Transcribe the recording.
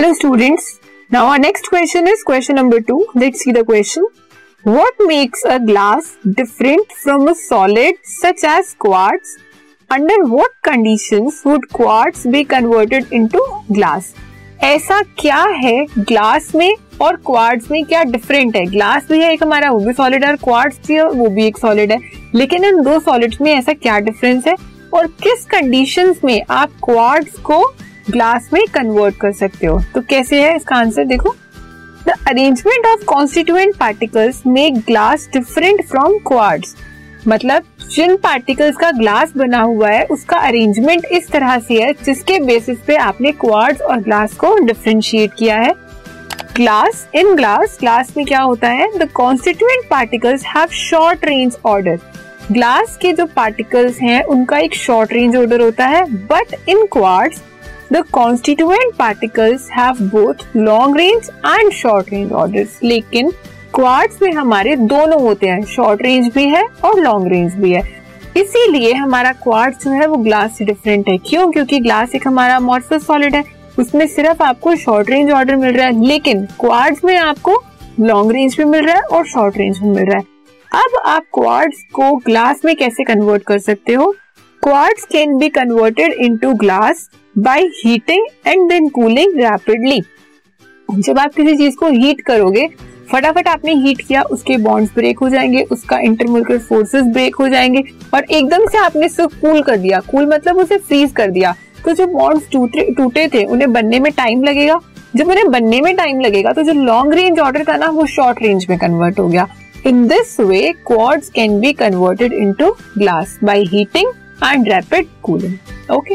Hello students now our next question is question number two let's see the question what makes a glass different from a solid such as quartz under what conditions would quartz be converted into glass ऐसा क्या है glass में और quartz में क्या different है? Glass भी है एक हमारा, वो भी सॉलिड है और क्वार्ट्स भी है, वो भी एक सॉलिड है। लेकिन इन दो सॉलिड्स में ऐसा क्या डिफरेंस है? और किस कंडीशंस में आप क्वार्ट्स को ग्लास में कन्वर्ट कर सकते हो। तो कैसे है इसका आंसर देखो। The arrangement of constituent particles make glass different from quartz मतलब जिन पार्टिकल्स का ग्लास बना हुआ है, उसका अरेंजमेंट इस तरह से है, जिसके बेसिस पे आपने क्वार्ट्स और ग्लास को डिफ्रेंशिएट किया है। ग्लास इन ग्लास ग्लास में क्या होता है? The constituent particles have short range order glass के जो पार्टिकल्स हैं, उनका एक शॉर्ट रेंज ऑर्डर होता है but in quartz the constituent particles have both long range and short range orders लेकिन क्वार्ट्स में हमारे दोनों होते हैं। शॉर्ट रेंज भी है और लॉन्ग रेंज भी है। इसीलिए हमारा क्वार्ट्स जो है वो ग्लास से डिफरेंट है। क्यों? क्योंकि ग्लास एक हमारा मॉर्फस सॉलिड है। उसमें सिर्फ़ आपको शॉर्ट रेंज ऑर्डर मिल रहा है। लेकिन क्वार्ट्स में आपको लॉन्ग रेंज भी मिल रहा है और शॉर्ट रेंज भी मिल रहा है। अब आप क्वार्ट्स को ग्लास में कैसे कन्वर्ट कर सकते हो? Quartz can be converted into glass by heating and then cooling rapidly जब आप किसी चीज़ को हीट करोगे, फटाफट आपने हीट किया, उसके बॉन्ड्स ब्रेक हो जाएँगे, उसका इंटरमोलिकुलर फोर्सेस ब्रेक हो जाएँगे और एकदम से आपने सिर्फ़ कूल कर दिया। कूल मतलब उसे फ्रीज कर दिया। तो जो बॉन्ड्स टूटे थे, उन्हें बनने में टाइम लगेगा। जब उन्हें बनने में टाइम लगेगा तो जो लॉन्ग रेंज ऑर्डर था ना, वो शॉर्ट रेंज में कन्वर्ट हो गया। In this way quartz can be converted into glass by heating and rapid cooling okay